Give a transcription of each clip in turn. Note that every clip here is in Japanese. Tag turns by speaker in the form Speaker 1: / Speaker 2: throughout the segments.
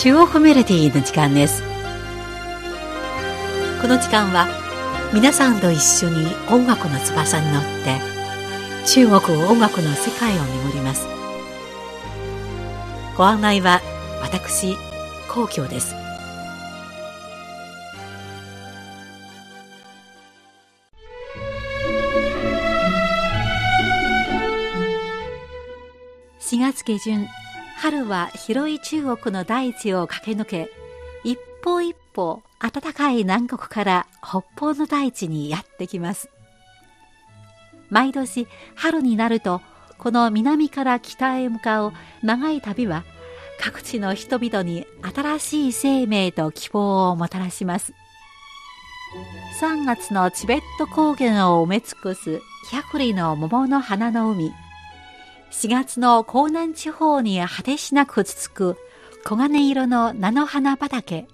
Speaker 1: 中国メロディーの時間です。この時間は皆さんと一緒に音楽の翼に乗って中国音楽の世界を巡ります。ご案内は私皇居です。4月下旬春は広い中国の大地を駆け抜け一歩一歩暖かい南国から北方の大地にやってきます。毎年春になるとこの南から北へ向かう長い旅は各地の人々に新しい生命と希望をもたらします。3月のチベット高原を埋め尽くす百里の桃の花の海。4月の江南地方に果てしなく続く黄金色の菜の花畑。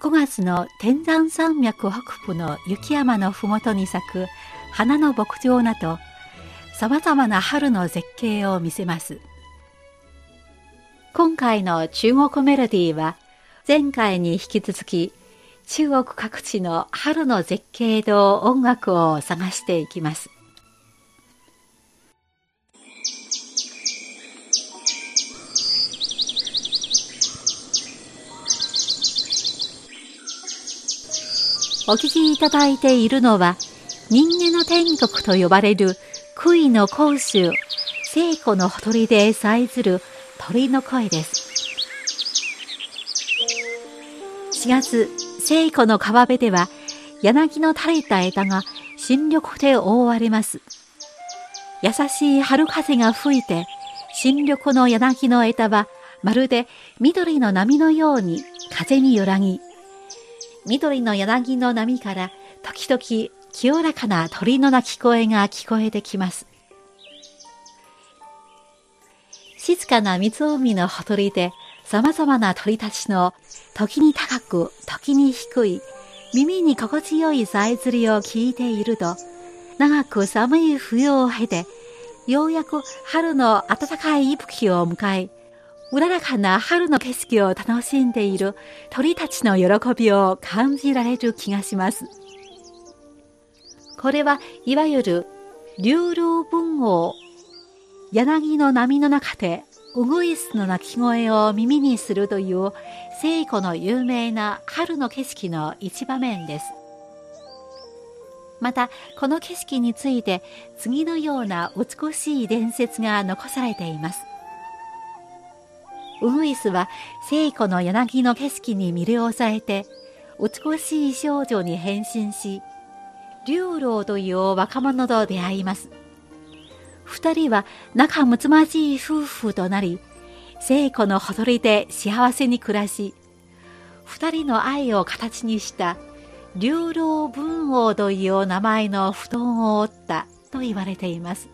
Speaker 1: 5月の天山山脈北部の雪山のふもとに咲く花の牧場など様々な春の絶景を見せます。今回の中国メロディーは前回に引き続き中国各地の春の絶景と音楽を探していきます。お聴きいただいているのは人間の天国と呼ばれる杭の甲州聖子のほとりでさえずる鳥の声です。4月聖子の川辺では柳の垂れた枝が新緑で覆われます。優しい春風が吹いて新緑の柳の枝はまるで緑の波のように風に揺らぎ緑の柳の波から時々清らかな鳥の鳴き声が聞こえてきます。静かな湖のほとりで様々な鳥たちの時に高く時に低い耳に心地よいさえずりを聞いていると長く寒い冬を経てようやく春の暖かい息吹を迎えうららかな春の景色を楽しんでいる鳥たちの喜びを感じられる気がします。これはいわゆる流浪文王柳の波の中でウグイスの鳴き声を耳にするという聖子の有名な春の景色の一場面です。またこの景色について次のような美しい伝説が残されています。ウグイスは聖子の柳の景色に魅了されて美しい少女に変身し竜郎という若者と出会います。二人は仲睦まじい夫婦となり聖子のほとりで幸せに暮らし二人の愛を形にした竜郎文王という名前の布団を折ったと言われています。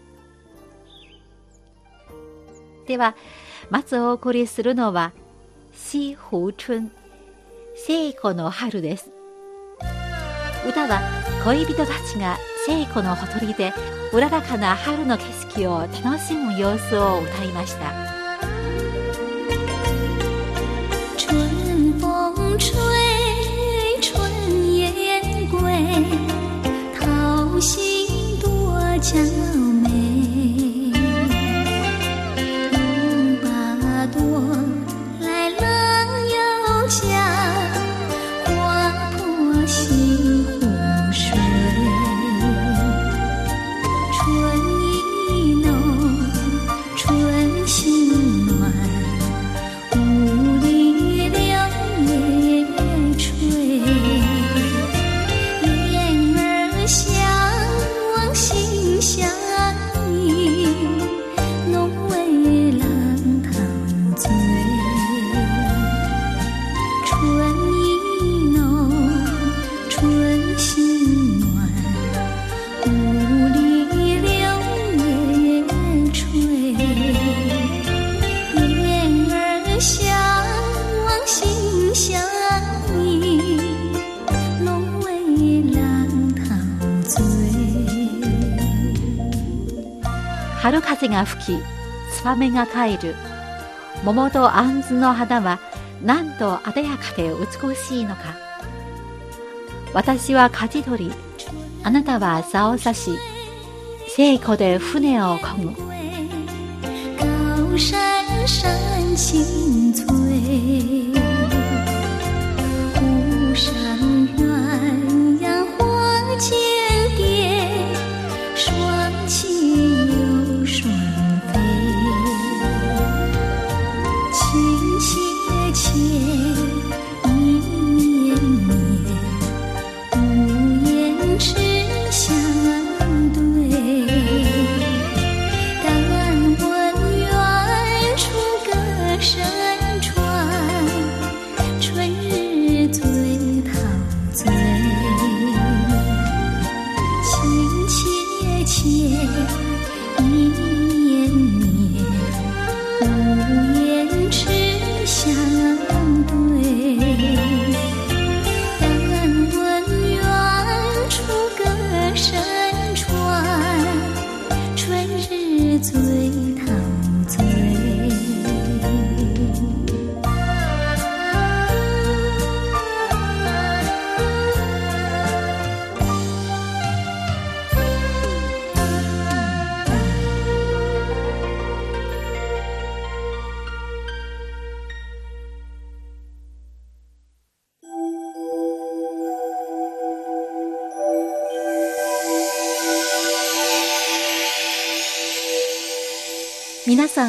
Speaker 1: ではまずお送りするのは西湖春聖子の春です。歌は恋人たちが聖子のほとりでうららかな春の景色を楽しむ様子を歌いました。
Speaker 2: 春风吹春燕归桃心多娇
Speaker 1: 春が吹き、ツバメが帰る。桃と杏の花はなんと艶やかで美しいのか私は舵取りあなたは竿差し聖子で船を漕ぐ
Speaker 2: 高山山青翠，湖上鸳鸯花间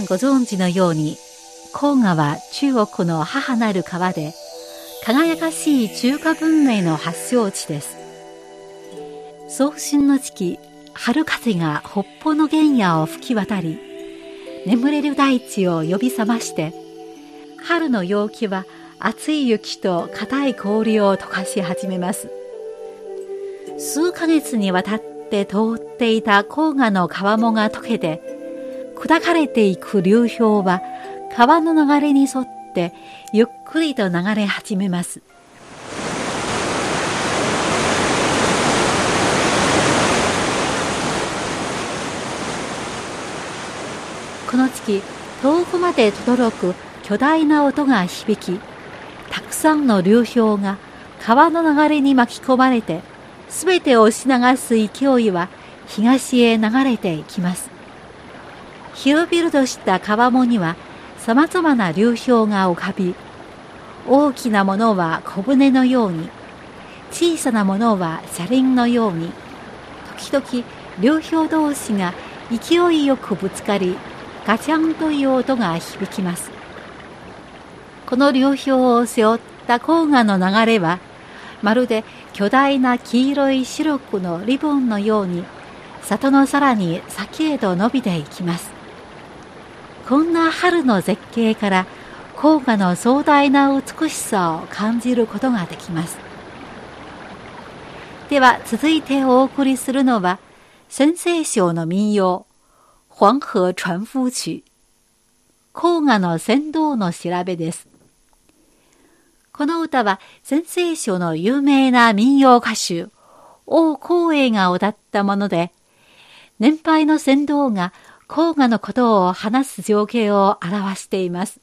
Speaker 1: ご存知のように黄河は中国の母なる川で輝かしい中華文明の発祥地です。早春の時期春風が北方の原野を吹き渡り眠れる大地を呼び覚まして春の陽気は熱い雪と硬い氷を溶かし始めます。数ヶ月にわたって通っていた黄河の川面が溶けて砕かれていく流氷は川の流れに沿ってゆっくりと流れ始めます。この月遠くまで轟く巨大な音が響きたくさんの流氷が川の流れに巻き込まれてすべてを押し流す勢いは東へ流れていきます。広々とした川面には様々な流氷が浮かび大きなものは小舟のように小さなものは車輪のように時々流氷同士が勢いよくぶつかりガチャンという音が響きます。この流氷を背負った黄河の流れはまるで巨大な黄色いシロップのリボンのように里のさらに先へと伸びていきます。こんな春の絶景から黄河の壮大な美しさを感じることができます。では続いてお送りするのは先生賞の民謡黄河船夫曲。黄河の船頭の調べです。この歌は先生賞の有名な民謡歌手王光栄が歌ったもので年配の船頭が黄河のことを話す情景を表しています。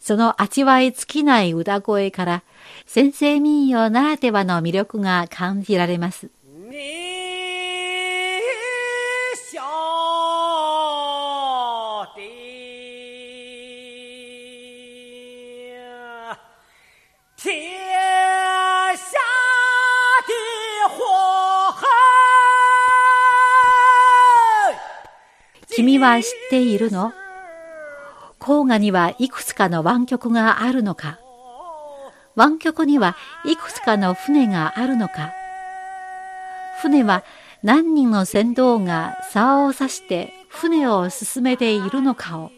Speaker 1: その味わい尽きない歌声から、先生民謡ならではの魅力が感じられます。君は知っているの？黄河にはいくつかの湾曲があるのか？湾曲にはいくつかの船があるのか？船は何人の船頭が竿を刺して船を進めているのかを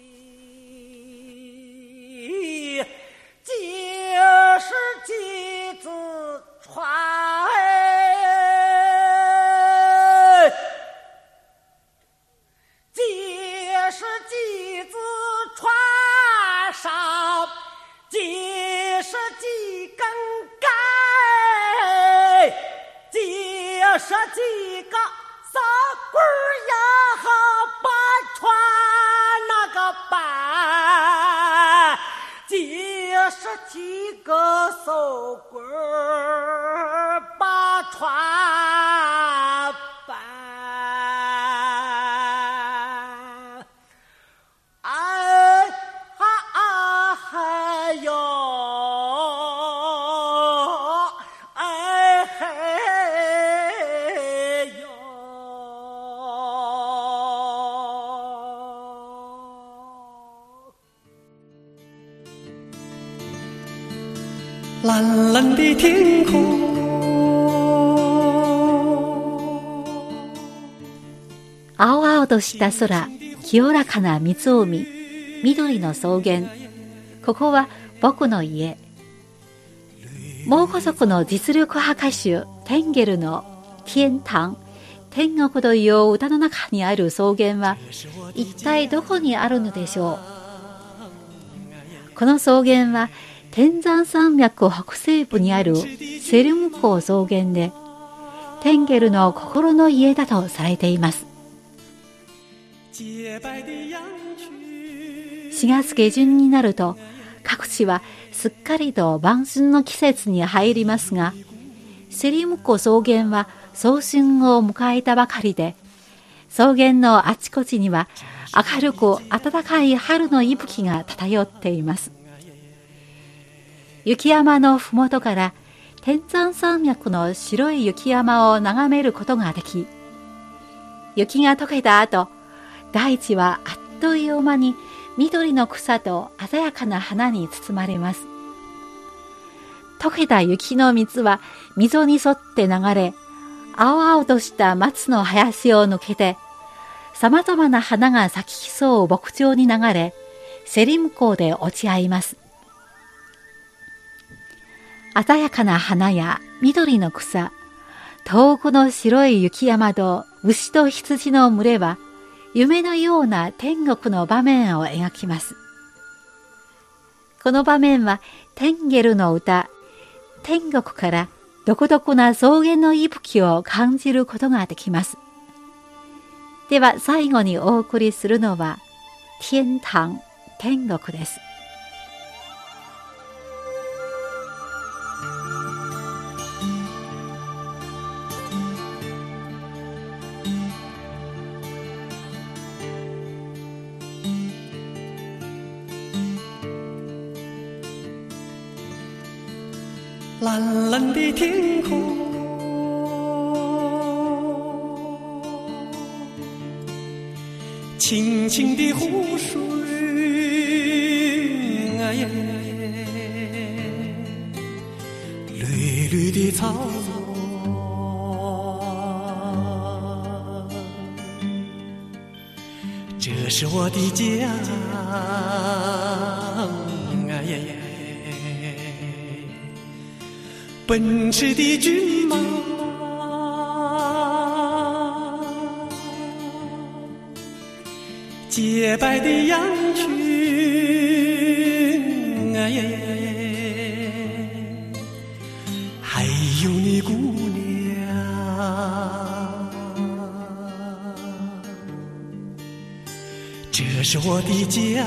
Speaker 3: 几个手棍
Speaker 4: 天空。
Speaker 1: 青々とした空、清らかな湖、緑の草原。ここは僕の家。蒙古族の実力派歌手、テンゲルの天堂、天国という歌の中にある草原は、一体どこにあるのでしょうこの草原は、天山山脈北西部にあるセルム湖草原で、テンゲルの心の家だとされています。4月下旬になると各地はすっかりと晩春の季節に入りますがセリム湖草原は早春を迎えたばかりで草原のあちこちには明るく暖かい春の息吹が漂っています雪山のふもとから天山山脈の白い雪山を眺めることができ雪が溶けた後大地はあっという間に緑の草と鮮やかな花に包まれます。溶けた雪の水は溝に沿って流れ、青々とした松の林を抜けて、様々な花が咲き競う牧場に流れ、セリム港で落ち合います。鮮やかな花や緑の草、遠くの白い雪山と牛と羊の群れは、夢のような天国の場面を描きます。この場面はテンゲルの歌、天国から独特な草原の息吹を感じることができます。では最後にお送りするのは、天堂、天国です。
Speaker 4: 天空，清清的湖水，哎呀，绿绿的草原，这是我的家，奔驰的骏马，洁白的羊群，哎呀。呀，还有你姑娘，这是我的家，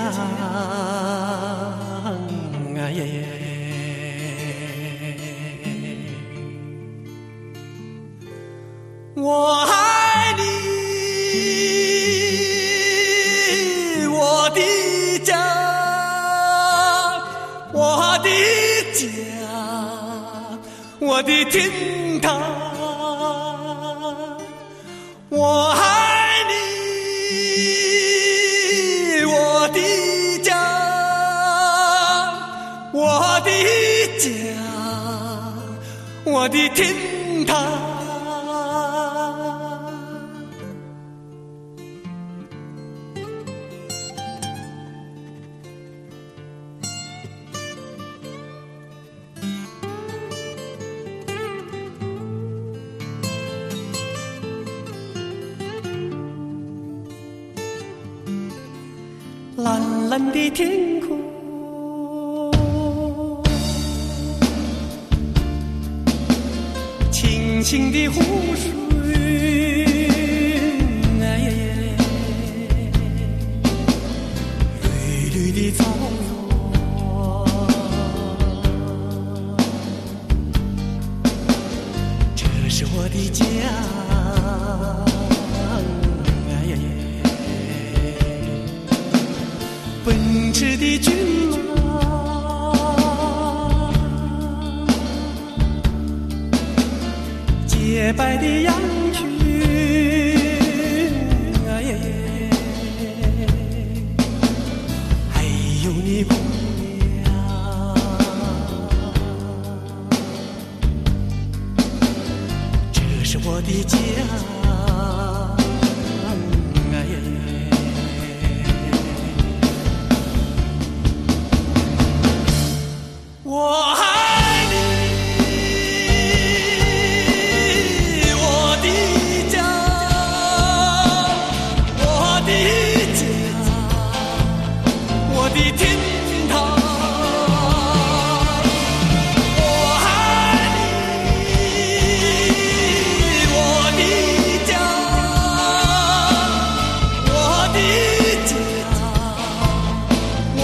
Speaker 4: 哎呀呀。我爱你，我的家，我的家，我的天堂。我爱你，我的家，我的家，我的天堂。清清的湖水，哎，绿绿的草原，这是我的家，哎耶，奔驰的骏马。洁白的羊群，哎耶耶，还有你姑娘，这是我的家，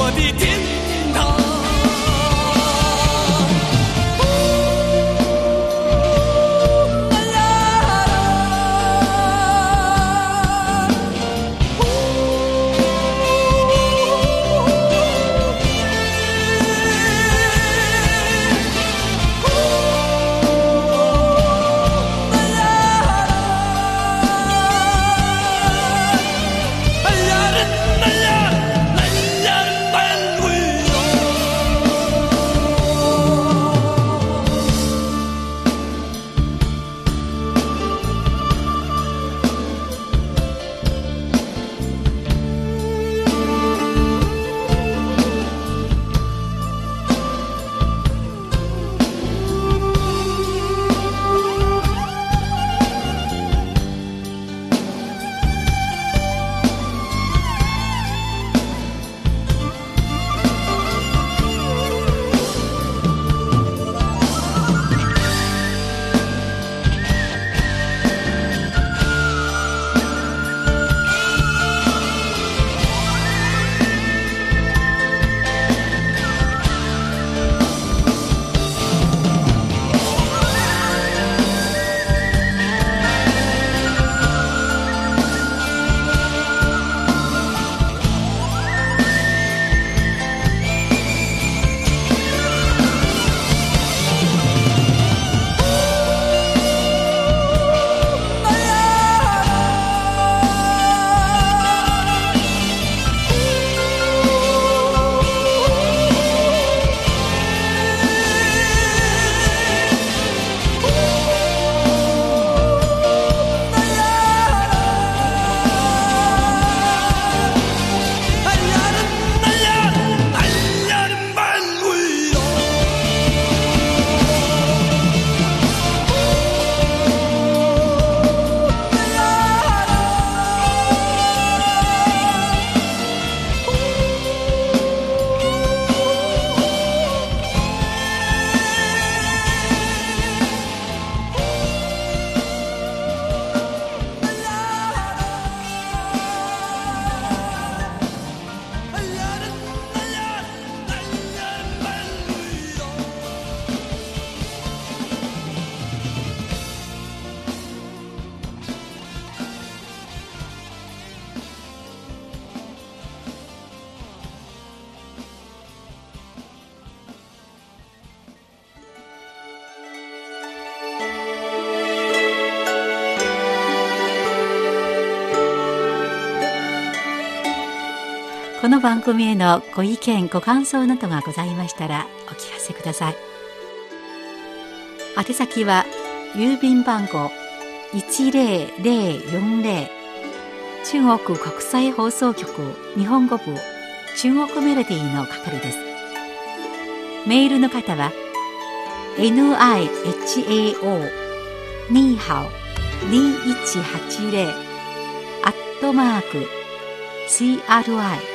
Speaker 4: 我的天
Speaker 1: この番組へのご意見ご感想などがございましたらお聞かせください。宛先は郵便番号10040中国国際放送局日本語部中国メロディーの係です。メールの方は nihao ニーハオ2180アットマーク CRI